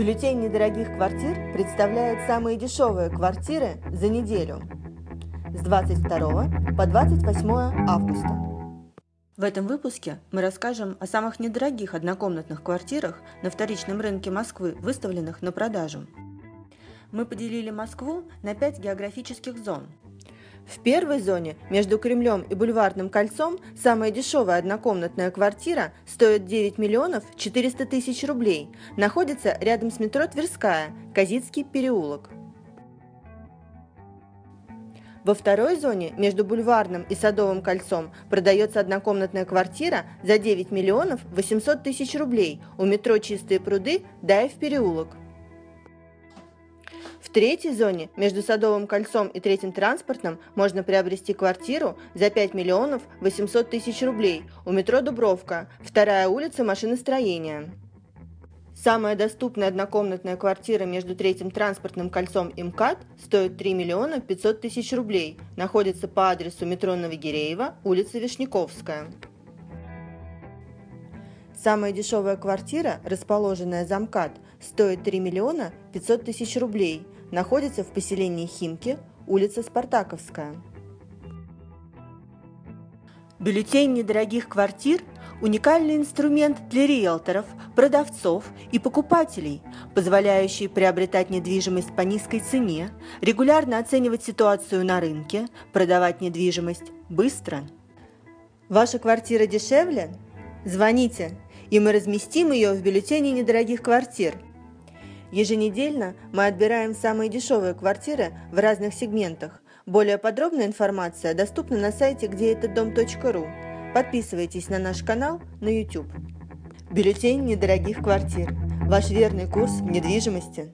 Бюллетень недорогих квартир представляет самые дешевые квартиры за неделю с 22 по 28 августа. В этом выпуске мы расскажем о самых недорогих однокомнатных квартирах на вторичном рынке Москвы, выставленных на продажу. Мы поделили Москву на пять географических зон – в первой зоне между Кремлем и Бульварным кольцом самая дешевая однокомнатная квартира стоит 9 миллионов 400 тысяч рублей. Находится рядом с метро Тверская, Казицкий переулок. Во второй зоне между Бульварным и Садовым кольцом продается однокомнатная квартира за 9 миллионов 800 тысяч рублей у метро Чистые пруды Даев переулок. В третьей зоне между Садовым кольцом и Третьим транспортным можно приобрести квартиру за 5 миллионов 800 тысяч рублей у метро Дубровка, вторая улица машиностроения. Самая доступная однокомнатная квартира между Третьим транспортным кольцом и МКАД стоит 3 миллиона 500 тысяч рублей. Находится по адресу метро Новогиреева, улица Вишняковская. Самая дешевая квартира, расположенная за МКАД, стоит 3 миллиона 500 тысяч рублей – находится в поселении Химки, улица Спартаковская. Бюллетень недорогих квартир – уникальный инструмент для риэлторов, продавцов и покупателей, позволяющий приобретать недвижимость по низкой цене, регулярно оценивать ситуацию на рынке, продавать недвижимость быстро. Ваша квартира дешевле? Звоните, и мы разместим ее в бюллетене недорогих квартир – Еженедельно мы отбираем самые дешевые квартиры в разных сегментах. Более подробная информация доступна на сайте где этот дом.ру. Подписывайтесь на наш канал на YouTube. Бюллетень недорогих квартир. Ваш верный курс недвижимости.